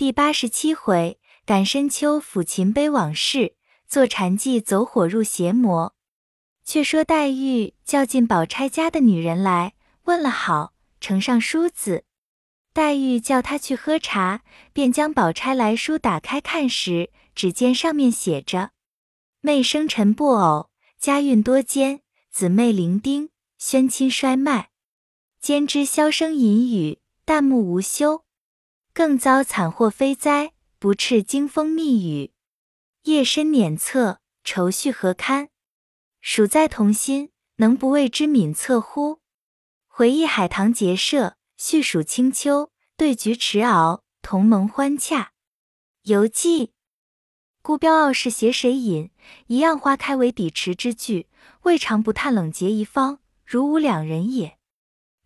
第八十七回，感深秋抚琴悲往事，坐禅寂走火入邪魔。却说黛玉叫进宝钗家的女人来，问了好，呈上梳子。黛玉叫她去喝茶，便将宝钗来书打开看时，只见上面写着：“妹生辰不偶，家运多艰，姊妹伶仃，宣亲衰迈。兼之箫声隐语，旦暮无休。更遭惨祸非灾，不啻惊风密雨。夜深辇侧，愁绪何堪？属在同心，能不为之敏恻乎？回忆海棠结社，叙属清秋，对菊池敖，同盟欢洽。游记。孤标傲世携谁饮？一样花开为底池之句，未尝不叹冷结一方，如吾两人也。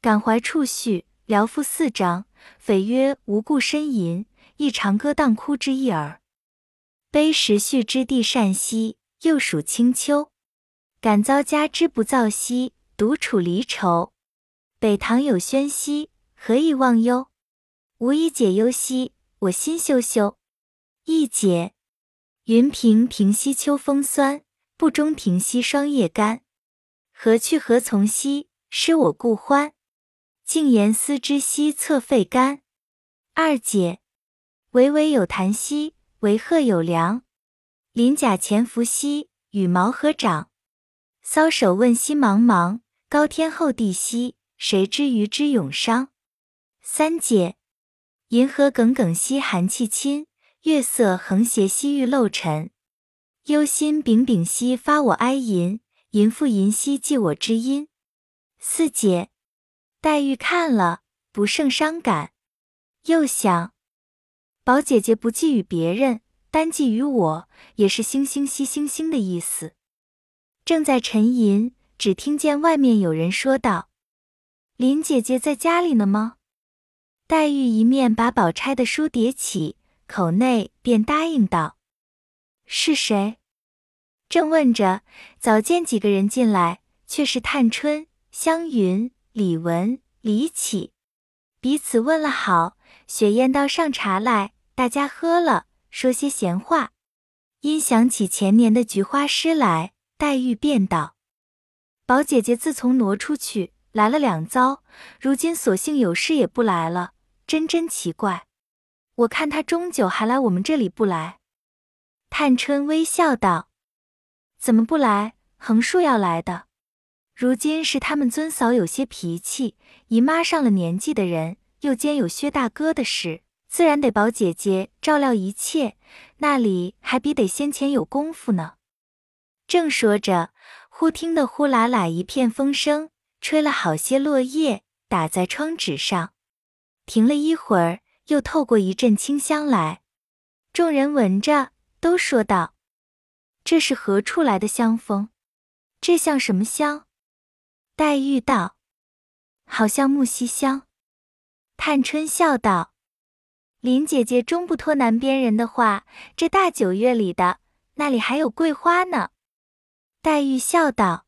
感怀处绪，聊赋四章。匪曰无故呻吟，亦长歌当哭之意耳。悲时序之地善兮，又属清秋。感遭家之不造兮，独处离愁。北堂有轩兮，何以忘忧？无以解忧兮，我心羞羞。一解。云平平兮秋风酸，不中庭兮霜叶干。何去何从兮，失我故欢。静言思之兮侧肺肝。二姐，巍巍有檀兮，维壑有梁。鳞甲潜伏兮，羽毛何长？搔首问兮茫茫，高天厚地兮，谁知鱼之永伤？三姐，银河耿耿兮寒气侵，月色横斜兮欲漏沉。忧心秉秉兮发我哀吟，吟复吟兮寄我知音。四姐。黛玉看了，不胜伤感，又想，宝姐姐不寄与别人，单寄与我，也是星星惜星星的意思。正在沉吟，只听见外面有人说道：“林姐姐在家里呢吗？”黛玉一面把宝钗的书叠起，口内便答应道：“是谁？”正问着，早见几个人进来，却是探春、湘云。李文、李启彼此问了好，雪雁道上茶来，大家喝了，说些闲话。因想起前年的菊花诗来，黛玉便道：“宝姐姐自从挪出去，来了两遭，如今索性有事也不来了，真真奇怪。我看她终究还来我们这里不来。”探春微笑道：“怎么不来？横竖要来的。”如今是他们尊嫂有些脾气，姨妈上了年纪的人，又兼有薛大哥的事，自然得宝姐姐照料一切，那里还比得先前有功夫呢。正说着，忽听得呼啦啦一片风声，吹了好些落叶，打在窗纸上。停了一会儿，又透过一阵清香来。众人闻着，都说道：“这是何处来的香风？这像什么香？”黛玉道：“好像木樨香。”探春笑道：“林姐姐终不托南边人的话，这大九月里的，那里还有桂花呢？”黛玉笑道：“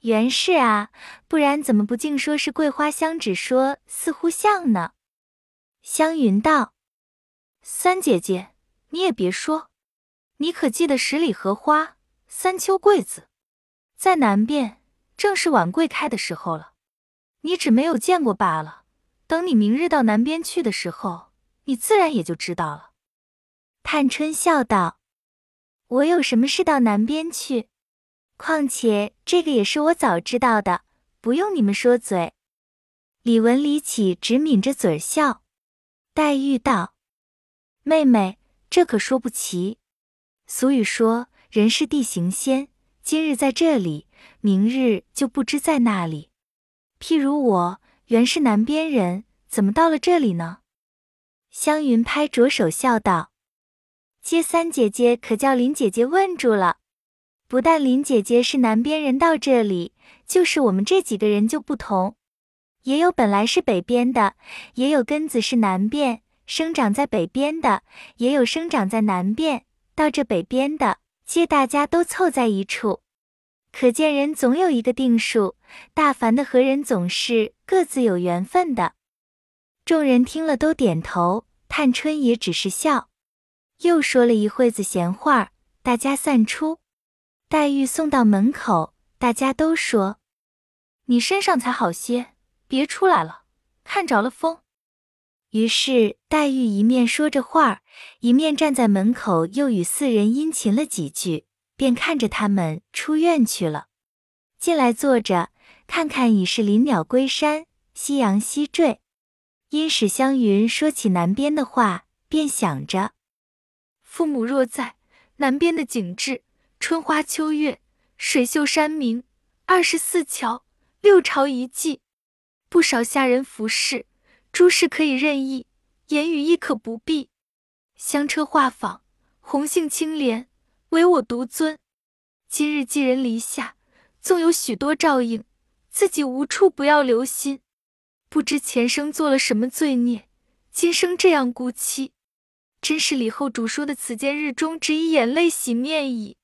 原是啊，不然怎么不净说是桂花香，只说似乎像呢？”湘云道：“三姐姐，你也别说，你可记得十里荷花，三秋桂子，在南边。”正是晚桂开的时候了，你只没有见过罢了。等你明日到南边去的时候，你自然也就知道了。探春笑道：“我有什么事到南边去？况且这个也是我早知道的，不用你们说嘴。”李文、李启只抿着嘴笑。黛玉道：“妹妹，这可说不齐。俗语说，人是地形仙，今日在这里。”明日就不知在那里。譬如我原是南边人，怎么到了这里呢？湘云拍着手笑道：“接三姐姐可叫林姐姐问住了。不但林姐姐是南边人到这里，就是我们这几个人就不同，也有本来是北边的，也有根子是南边生长在北边的，也有生长在南边到这北边的，皆大家都凑在一处。”可见人总有一个定数，大凡的和人总是各自有缘分的。众人听了都点头，探春也只是笑。又说了一会子闲话，大家散出。黛玉送到门口，大家都说：“你身上才好些，别出来了，看着了风。”于是黛玉一面说着话，一面站在门口，又与四人殷勤了几句，便看着他们出院去了。进来坐着，看看已是林鸟归山，夕阳西坠。因史湘云说起南边的话，便想着。父母若在，南边的景致，春花秋月，水秀山明，二十四桥，六朝遗迹，不少下人服侍，诸事可以任意，言语亦可不必。香车画舫，红杏青莲，唯我独尊。今日寄人篱下，纵有许多照应，自己无处不要留心。不知前生做了什么罪孽，今生这样孤凄。真是李后主说的“此间日中，只以眼泪洗面矣。”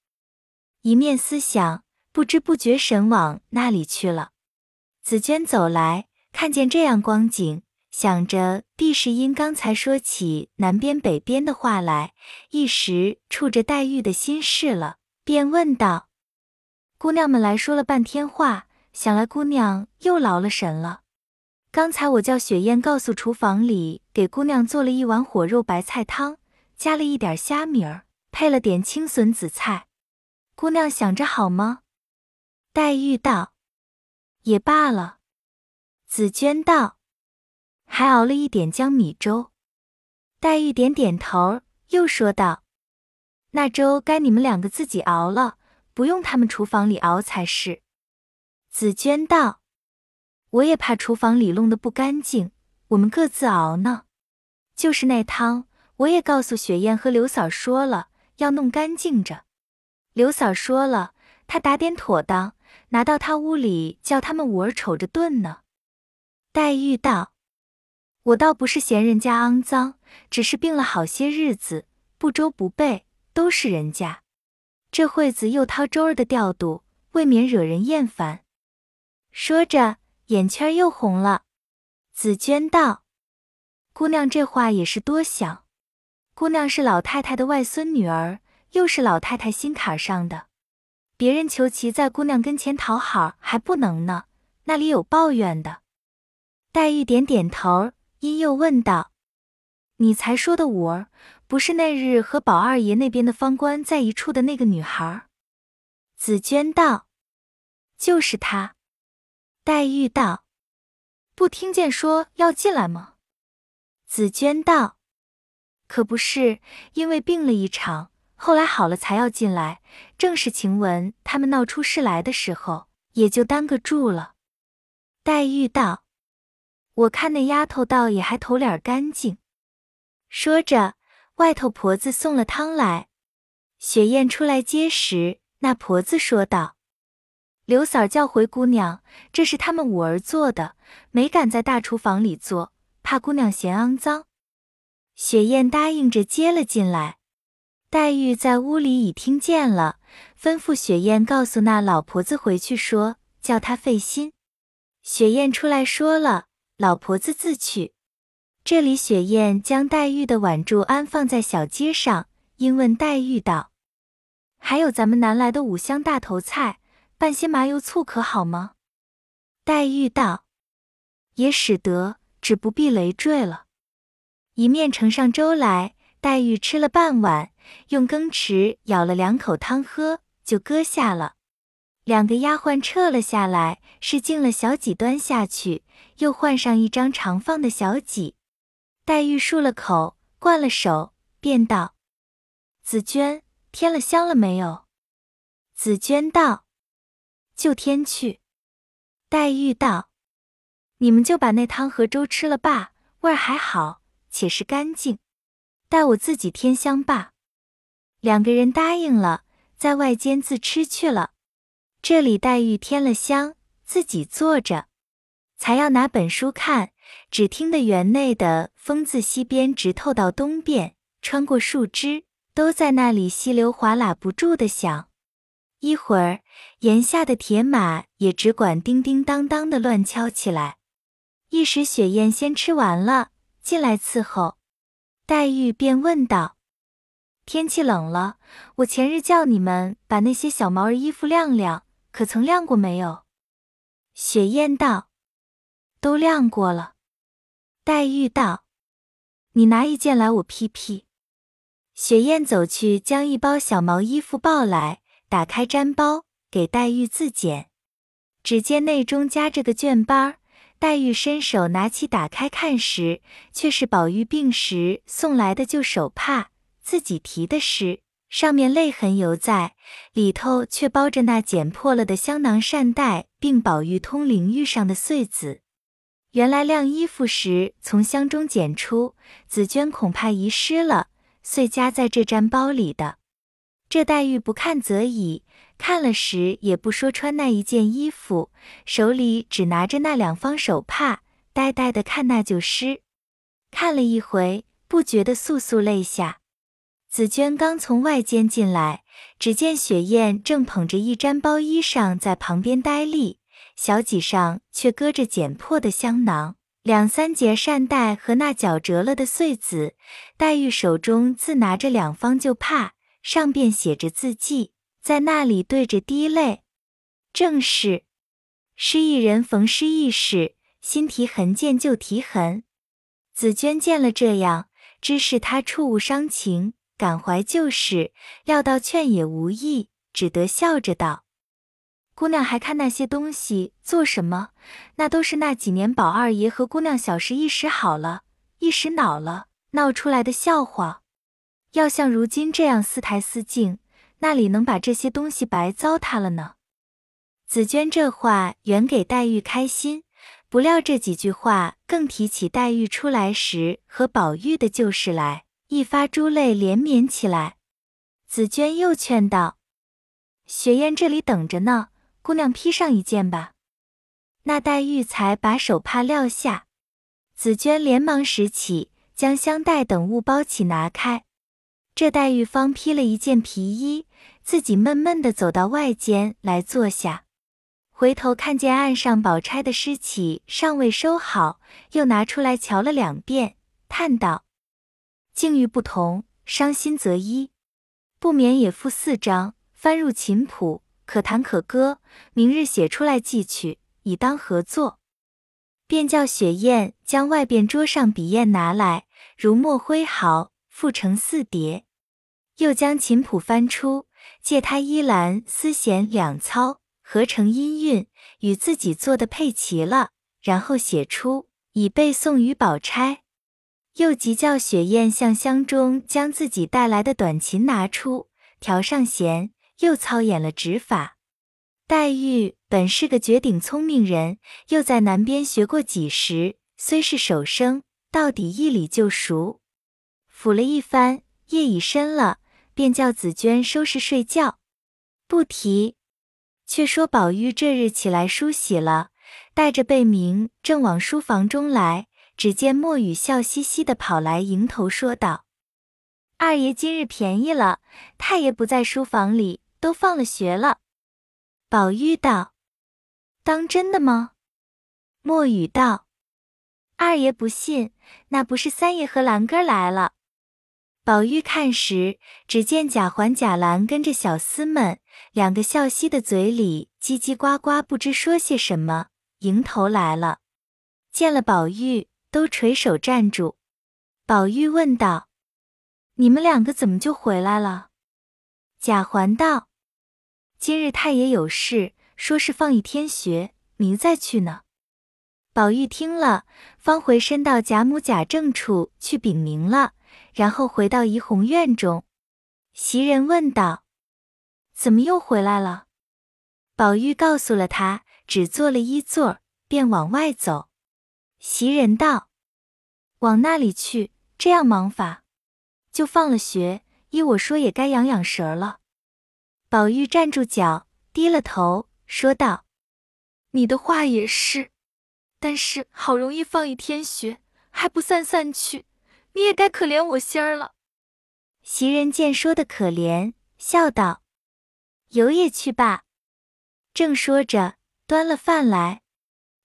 一面思想，不知不觉神往那里去了。紫娟走来，看见这样光景，想着必是因刚才说起南边北边的话来，一时触着黛玉的心事了，便问道：“姑娘们来说了半天话，想来姑娘又劳了神了。”刚才我叫雪雁告诉厨房里给姑娘做了一碗火肉白菜汤，加了一点虾米儿，配了点青笋紫菜。姑娘想着好吗？黛玉道：“也罢了。”紫娟道：“还熬了一点江米粥。”黛玉点点头，又说道：“那粥该你们两个自己熬了，不用他们厨房里熬才是。”紫娟道。我也怕厨房里弄得不干净，我们各自熬呢。就是那汤，我也告诉雪雁和刘嫂说了，要弄干净着。刘嫂说了，她打点妥当，拿到她屋里，叫他们五儿瞅着炖呢。黛玉道：“我倒不是嫌人家肮脏，只是病了好些日子，不周不备，都是人家。这会子又掏周儿的调度，未免惹人厌烦。”说着。眼圈又红了，紫娟道：“姑娘这话也是多想。姑娘是老太太的外孙女儿，又是老太太心坎上的，别人求其在姑娘跟前讨好还不能呢，那里有抱怨的？”黛玉点点头，因又问道：“你才说的五儿，不是那日和宝二爷那边的方官在一处的那个女孩？”紫娟道：“就是她。”黛玉道：“不听见说要进来吗？”紫娟道：“可不是，因为病了一场，后来好了才要进来。正是晴雯他们闹出事来的时候，也就耽搁住了。”黛玉道：“我看那丫头倒也还头脸干净。”说着，外头婆子送了汤来。雪雁出来接时，那婆子说道。刘嫂叫回姑娘，这是他们五儿做的，没敢在大厨房里做，怕姑娘嫌肮脏。雪雁答应着接了进来。黛玉在屋里已听见了，吩咐雪雁告诉那老婆子回去说，叫她费心。雪雁出来说了，老婆子自去。这里雪雁将黛玉的碗箸安放在小阶上，因问黛玉道：“还有咱们南来的五香大头菜。”拌些麻油醋可好吗？黛玉道：“也使得，只不必累赘了。”一面盛上粥来，黛玉吃了半碗，用羹匙舀了两口汤喝，就搁下了。两个丫鬟撤了下来，是敬了小几端下去，又换上一张长放的小几。黛玉漱了口，灌了手，便道：“紫娟，添了香了没有？”紫娟道。就添去。黛玉道：“你们就把那汤和粥吃了罢，味儿还好，且是干净。待我自己添香罢。”两个人答应了，在外间自吃去了。这里黛玉添了香，自己坐着，才要拿本书看，只听得园内的风自西边直透到东边，穿过树枝，都在那里溪流哗啦不住的响。一会儿，檐下的铁马也只管叮叮当当的乱敲起来。一时雪雁先吃完了，进来伺候。黛玉便问道：“天气冷了，我前日叫你们把那些小毛儿衣服晾晾，可曾晾过没有？”雪雁道：“都晾过了。”黛玉道：“你拿一件来，我披披。”雪雁走去，将一包小毛衣服抱来，打开毡包，给黛玉自检。只见内中夹着个绢包儿。黛玉伸手拿起打开看时，却是宝玉病时送来的旧手帕，自己提的诗，上面泪痕犹在，里头却包着那剪破了的香囊扇袋，并宝玉通灵玉上的穗子。原来晾衣服时从箱中捡出，紫鹃恐怕遗失了，遂夹在这毡包里的。这黛玉不看则已。看了时也不说穿那一件衣服，手里只拿着那两方手帕，呆呆的看那旧诗。看了一回，不觉得簌簌泪下。紫鹃刚从外间进来，只见雪雁正捧着一毡包衣裳在旁边呆立，小脊上却搁着剪破的香囊，两三截扇带和那绞折了的穗子。黛玉手中自拿着两方旧帕，上边写着字迹。在那里对着滴泪，正是失意人逢失意事，新提痕见旧提痕。紫鹃见了这样，知是他触物伤情，感怀旧事，料到劝也无益，只得笑着道：“姑娘还看那些东西做什么？那都是那几年宝二爷和姑娘小时一时好了，一时恼了，闹出来的笑话。要像如今这样四台私敬。”那里能把这些东西白糟蹋了呢？紫娟这话原给黛玉开心，不料这几句话更提起黛玉出来时和宝玉的旧事来，一发珠泪连绵起来。紫娟又劝道：“雪雁这里等着呢，姑娘披上一件吧。”那黛玉才把手帕撂下，紫娟连忙拾起，将香袋等物包起拿开。这黛玉方披了一件皮衣，自己闷闷的走到外间来坐下，回头看见岸上宝钗的尸体尚未收好，又拿出来瞧了两遍，叹道：“境遇不同，伤心则一，不免也附四张，翻入琴谱，可弹可歌，明日写出来寄去，以当合作。”便叫雪雁将外边桌上笔砚拿来，如墨挥毫，复成四叠。又将琴谱翻出，借他依兰丝弦两操，合成音韵，与自己做的配齐了，然后写出，以背送与宝钗。又急叫雪雁向箱中将自己带来的短琴拿出，调上弦，又操演了指法。黛玉本是个绝顶聪明人，又在南边学过几时，虽是手生，到底一理就熟。抚了一番，夜已深了。便叫紫娟收拾睡觉，不提。却说宝玉这日起来梳洗了，带着贝明正往书房中来，只见墨雨笑嘻嘻的跑来迎头说道：“二爷今日便宜了，太爷不在书房里，都放了学了。”宝玉道：“当真的吗？”墨雨道：“二爷不信，那不是三爷和兰哥来了。”宝玉看时，只见贾环、贾兰跟着小厮们，两个笑嘻的嘴里叽叽呱呱，不知说些什么，迎头来了。见了宝玉，都垂手站住。宝玉问道：“你们两个怎么就回来了？”贾环道：“今日太爷有事，说是放一天学，明再去呢。”宝玉听了，方回身到贾母、贾政处去禀明了。然后回到怡红院中，袭人问道：“怎么又回来了？”宝玉告诉了他，只坐了一坐，便往外走。袭人道：“往那里去？这样忙法，就放了学。依我说，也该养养神了。”宝玉站住脚，低了头，说道：“你的话也是，但是好容易放一天学，还不散散去。”你也该可怜我心儿了。袭人见说的可怜，笑道：“有也去罢。”正说着，端了饭来，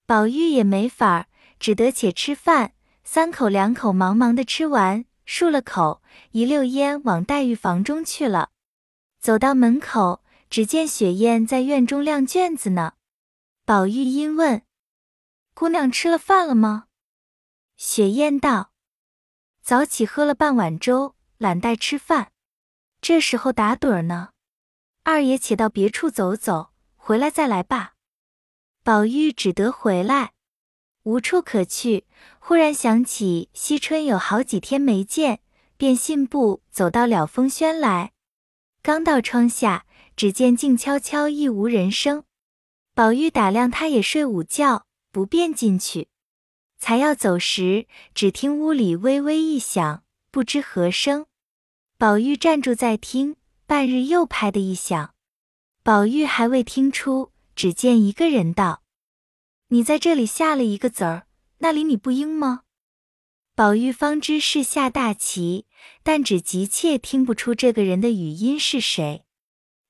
宝玉也没法儿，只得且吃饭。三口两口，忙忙的吃完，漱了口，一溜烟往黛玉房中去了。走到门口，只见雪雁在院中晾卷子呢。宝玉因问：“姑娘吃了饭了吗？”雪雁道：“早起喝了半碗粥，懒待吃饭。这时候打盹呢。二爷且到别处走走，回来再来吧。”宝玉只得回来，无处可去。忽然想起惜春有好几天没见，便信步走到了风轩来。刚到窗下，只见静悄悄，亦无人声。宝玉打量他也睡午觉，不便进去。才要走时，只听屋里微微一响，不知何声。宝玉站住在听，半日又拍的一响。宝玉还未听出。只见一个人道：“你在这里下了一个子儿，那里你不应吗？”宝玉方知是下大棋，但只急切听不出这个人的语音是谁。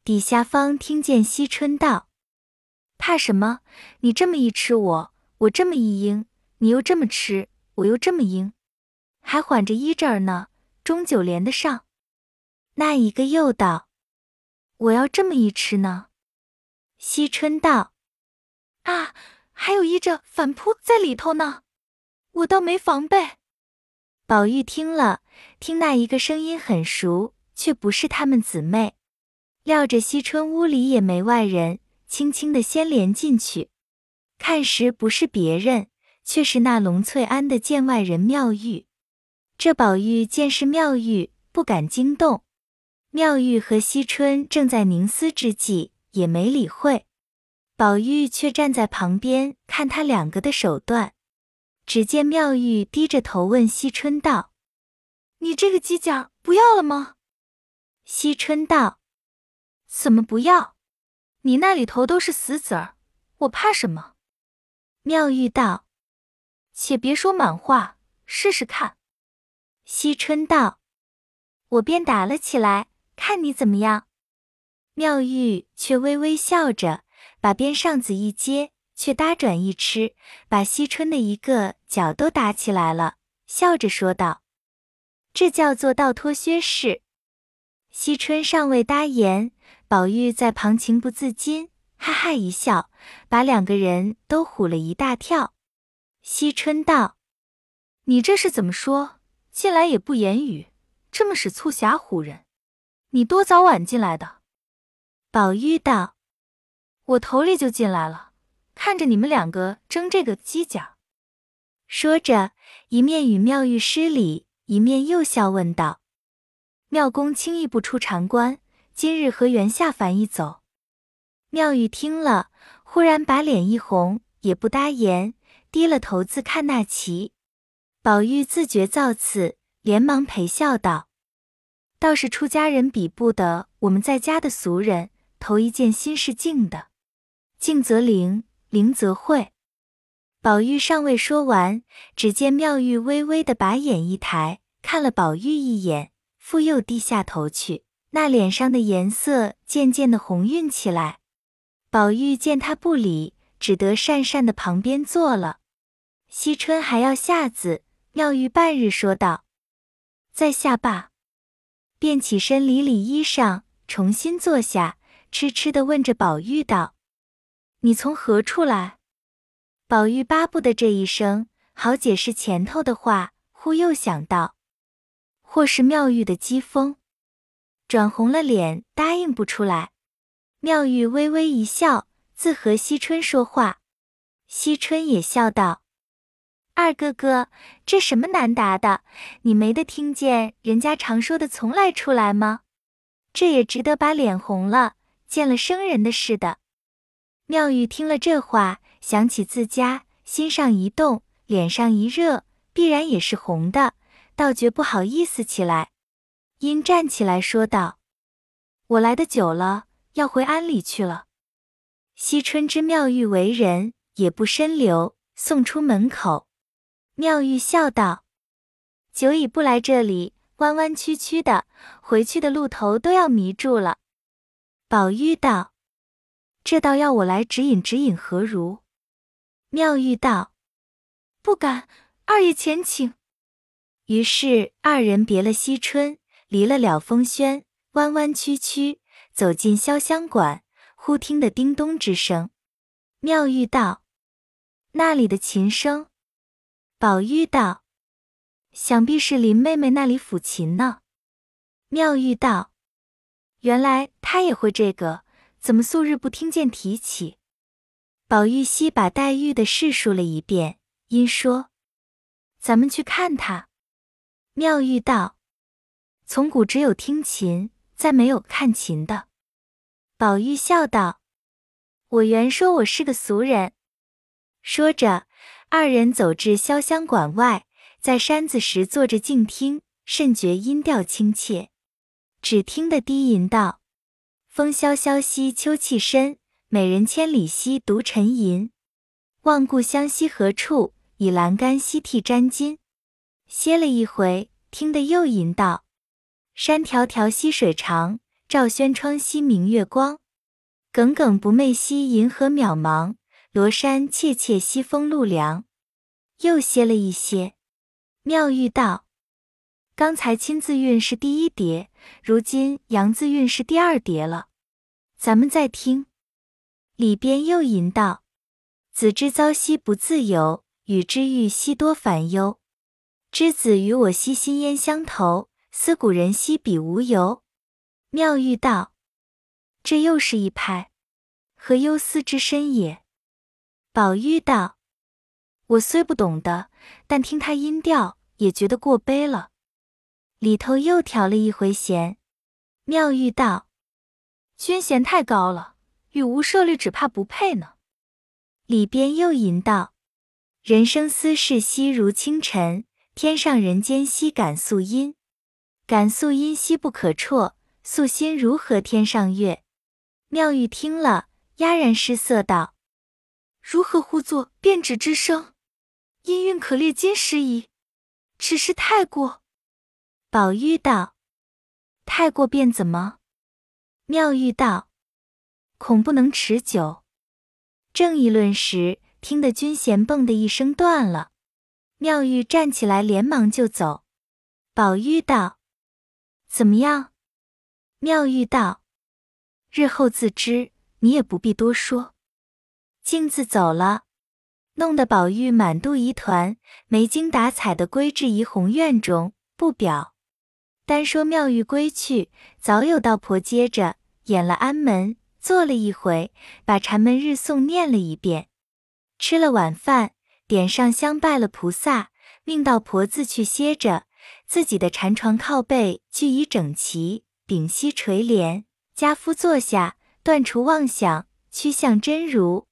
底下方听见惜春道：“怕什么？你这么一吃我，我这么一应，你又这么吃，我又这么应，还缓着依着儿呢，终究连得上。”那一个又道：“我要这么一吃呢。”惜春道：“啊，还有依着反扑在里头呢，我倒没防备。”宝玉听了，听那一个声音很熟，却不是他们姊妹。料着惜春屋里也没外人，轻轻的先连进去，看时不是别人，却是那龙翠庵的见外人妙玉。这宝玉见是妙玉，不敢惊动。妙玉和惜春正在凝思之际。也没理会，宝玉却站在旁边看他两个的手段。只见妙玉低着头问惜春道：“你这个鸡脚不要了吗？”惜春道：“怎么不要？你那里头都是死子儿，我怕什么？”妙玉道：“且别说满话，试试看。”惜春道：“我便打了起来，看你怎么样。”妙玉却微微笑着，把边上子一接，却搭转一吃，把惜春的一个脚都打起来了，笑着说道：“这叫做倒脱靴式。”惜春尚未答言，宝玉在旁情不自禁，哈哈一笑，把两个人都唬了一大跳。惜春道：“你这是怎么说？进来也不言语，这么使促狭唬人？你多早晚进来的？”宝玉道：“我头里就进来了，看着你们两个争这个犄角。”说着，一面与妙玉施礼，一面又笑问道：“妙公轻易不出禅关，今日何缘下凡一走？”妙玉听了，忽然把脸一红，也不答言，低了头自看那棋。宝玉自觉造次，连忙陪笑道：“倒是出家人比不得我们在家的俗人。”头一件心是静的，静则灵，灵则慧。宝玉尚未说完，只见妙玉微微的把眼一抬，看了宝玉一眼，复又低下头去，那脸上的颜色渐渐的红晕起来。宝玉见他不理，只得讪讪的旁边坐了。惜春还要下子，妙玉半日说道：“在下罢。”便起身理理衣裳，重新坐下。痴痴的问着宝玉道：“你从何处来？”宝玉巴不得这一声好解释前头的话，忽又想到，或是妙玉的讥讽，转红了脸，答应不出来。妙玉微微一笑，自和惜春说话。惜春也笑道：“二哥哥，这什么难答的？你没得听见人家常说的从来出来吗？这也值得把脸红了。”见了生人的似的，妙玉听了这话，想起自家，心上一动，脸上一热，必然也是红的，倒觉不好意思起来，因站起来说道：“我来的久了，要回庵里去了。”惜春知妙玉为人，也不深留，送出门口。妙玉笑道：“久已不来这里，弯弯曲曲的，回去的路头都要迷住了。”宝玉道：“这倒要我来指引指引，何如？”妙玉道：“不敢，二爷前请。”于是二人别了惜春，离了了风轩，弯弯曲曲走进潇湘馆，忽听得叮咚之声。妙玉道：“那里的琴声？”宝玉道：“想必是林妹妹那里抚琴呢。”妙玉道：“原来她也会这个，怎么素日不听见提起？”宝玉悉把黛玉的事述了一遍，因说：“咱们去看她。”妙玉道：“从古只有听琴，再没有看琴的。”宝玉笑道。我原说我是个俗人，说着，二人走至潇湘馆外，在山子时坐着静听，甚觉音调亲切。只听得低吟道：“风萧萧兮秋气深，美人千里兮独沉吟。望故乡兮何处？倚栏杆兮涕沾巾。”歇了一回，听得又吟道：“山迢迢兮水长，照轩窗兮明月光。”耿耿不寐兮银河渺茫，罗衫怯怯兮风露凉。又歇了一些，妙玉道：“刚才亲自韵是第一叠，如今阳字韵是第二叠了。咱们再听。”里边又吟道：“子之遭兮不自由，与之遇兮多烦忧。之子与我兮心焉相投，思古人兮彼无由。”妙玉道。这又是一拍，何忧思之深也？宝玉道：“我虽不懂得，但听他音调，也觉得过悲了。”里头又调了一回弦。妙玉道：“君弦太高了，与吾设律只怕不配呢。”里边又吟道：“人生思事兮如清晨，天上人间兮感素音。感素音兮不可辍，素心如何天上月？”妙玉听了，哑然失色，道：“如何呼作变指之声？音韵可列金石矣，只是太过。”宝玉道：“太过便怎么？”妙玉道：“恐不能持久。”正议论时，听得军弦蹦的一声断了。妙玉站起来，连忙就走。宝玉道：“怎么样？”妙玉道。日后自知，你也不必多说。径自走了，弄得宝玉满肚疑团，没精打采的归至怡红院中，不表。单说妙玉归去，早有道婆接着演了安门，坐了一回，把禅门日诵念了一遍。吃了晚饭，点上香拜了菩萨，命道婆自去歇着，自己的禅床靠背俱已整齐，屏息垂帘。家夫坐下，断除妄想，趋向真如。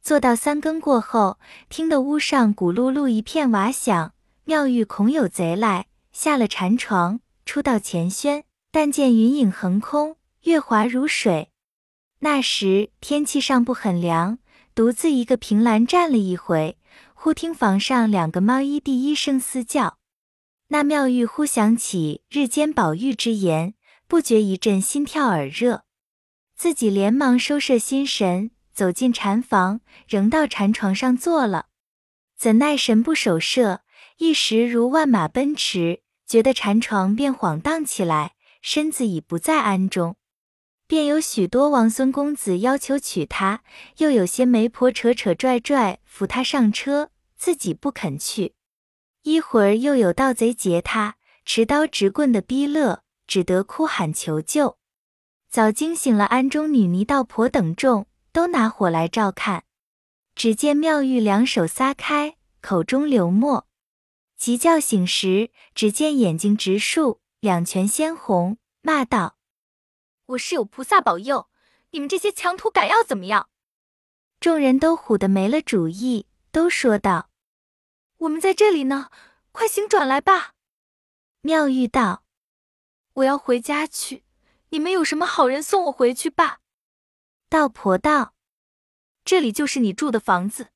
坐到三更过后，听得屋上咕噜噜一片瓦响，妙玉恐有贼来，下了禅床，出到前轩，但见云影横空，月华如水。那时天气尚不很凉，独自一个凭栏站了一回，忽听房上两个猫一第一声嘶叫。那妙玉忽想起日间宝玉之言。不觉一阵心跳耳热，自己连忙收摄心神，走进禅房，仍到禅床上坐了。怎奈神不守舍，一时如万马奔驰，觉得禅床便晃荡起来，身子已不在庵中。便有许多王孙公子要求娶她，又有些媒婆扯扯拽拽扶她上车，自己不肯去。一会儿又有盗贼劫她，持刀执棍的逼勒。只得哭喊求救，早惊醒了庵中女尼道婆等众，都拿火来照看。只见妙玉两手撒开，口中流沫，急叫醒时，只见眼睛直竖，两拳鲜红，骂道：“我是有菩萨保佑，你们这些强徒敢要怎么样？”众人都唬得没了主意，都说道：“我们在这里呢，快行转来吧。”妙玉道。我要回家去，你们有什么好人送我回去吧。道婆道：“这里就是你住的房子。”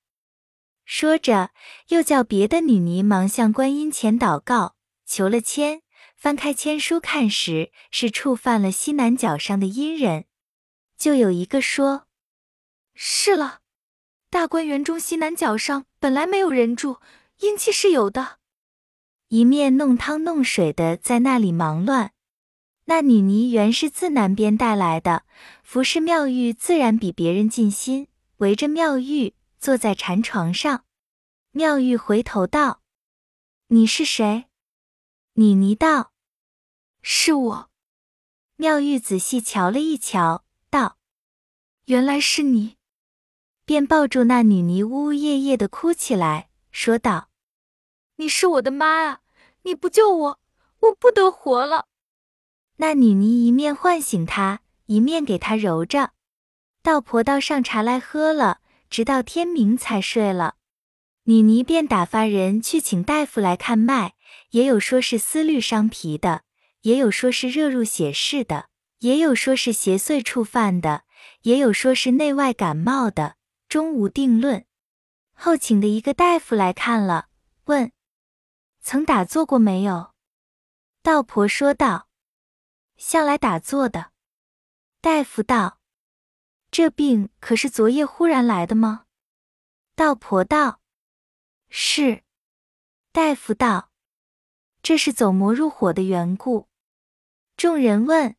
说着，又叫别的女尼忙向观音前祷告，求了签。翻开签书看时，是触犯了西南角上的阴人。就有一个说：“是了，大观园中西南角上本来没有人住，阴气是有的。”一面弄汤弄水的在那里忙乱。那女尼原是自南边带来的，服侍妙玉自然比别人尽心，围着妙玉坐在禅床上。妙玉回头道：“你是谁？”女尼道：“是我。”妙玉仔细瞧了一瞧，道：“原来是你。”便抱住那女尼，呜呜咽咽的哭起来，说道：“你是我的妈啊！你不救我，我不得活了。”那女尼一面唤醒她，一面给她揉着。道婆倒上茶来喝了，直到天明才睡了。女尼便打发人去请大夫来看脉，也有说是思虑伤脾的，也有说是热入血室的，也有说是邪祟触犯的，也有说是内外感冒的，终无定论。后请的一个大夫来看了，问曾打坐过没有？道婆说道。向来打坐的，大夫道：“这病可是昨夜忽然来的吗？”道婆道：“是。”大夫道：“这是走魔入火的缘故。”众人问：“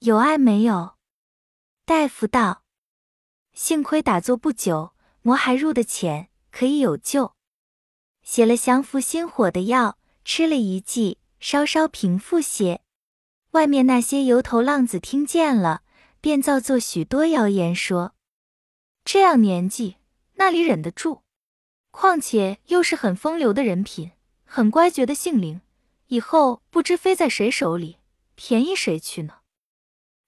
有碍没有？”大夫道：“幸亏打坐不久，魔还入得浅，可以有救。写了降服心火的药，吃了一剂，稍稍平复些。”外面那些油头浪子听见了，便造作许多谣言，说这样年纪那里忍得住？况且又是很风流的人品，很乖觉的性灵，以后不知飞在谁手里，便宜谁去呢？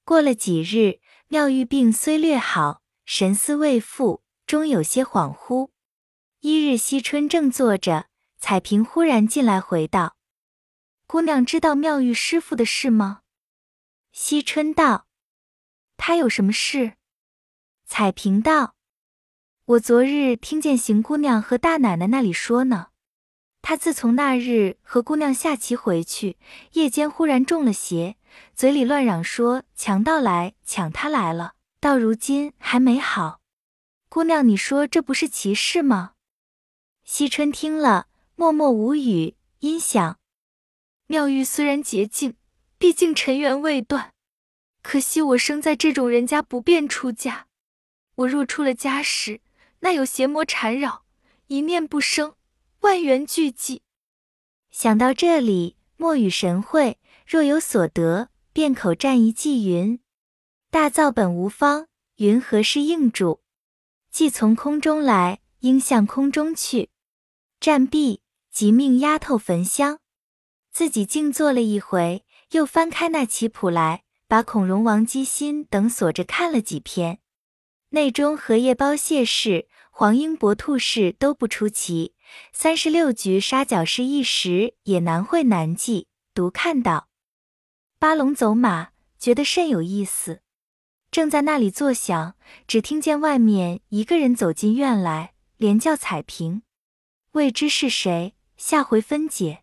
过了几日，妙玉病虽略好，神思未复，终有些恍惚。一日，惜春正坐着，彩萍忽然进来，回道。姑娘知道妙玉师傅的事吗？惜春道：“他有什么事？”彩萍道：“我昨日听见邢姑娘和大奶奶那里说呢。他自从那日和姑娘下棋回去，夜间忽然中了邪，嘴里乱嚷说强盗来抢他来了，到如今还没好。姑娘，你说这不是奇事吗？”惜春听了，默默无语，因想。妙玉虽然洁净，毕竟尘缘未断。可惜我生在这种人家，不便出家。我若出了家时，那有邪魔缠绕，一念不生，万缘俱寂。想到这里，莫语神会，若有所得，便口占一记云：大造本无方，云何是应主？既从空中来，应向空中去。战毕，即命丫头焚香。自己静坐了一回，又翻开那棋谱来，把孔融、王姬辛等锁着看了几篇。内中荷叶包蟹式、黄莺搏兔式都不出奇，三十六局杀角氏一时也难会难记。独看到八龙走马，觉得甚有意思。正在那里坐想，只听见外面一个人走进院来，连叫彩屏，未知是谁。下回分解。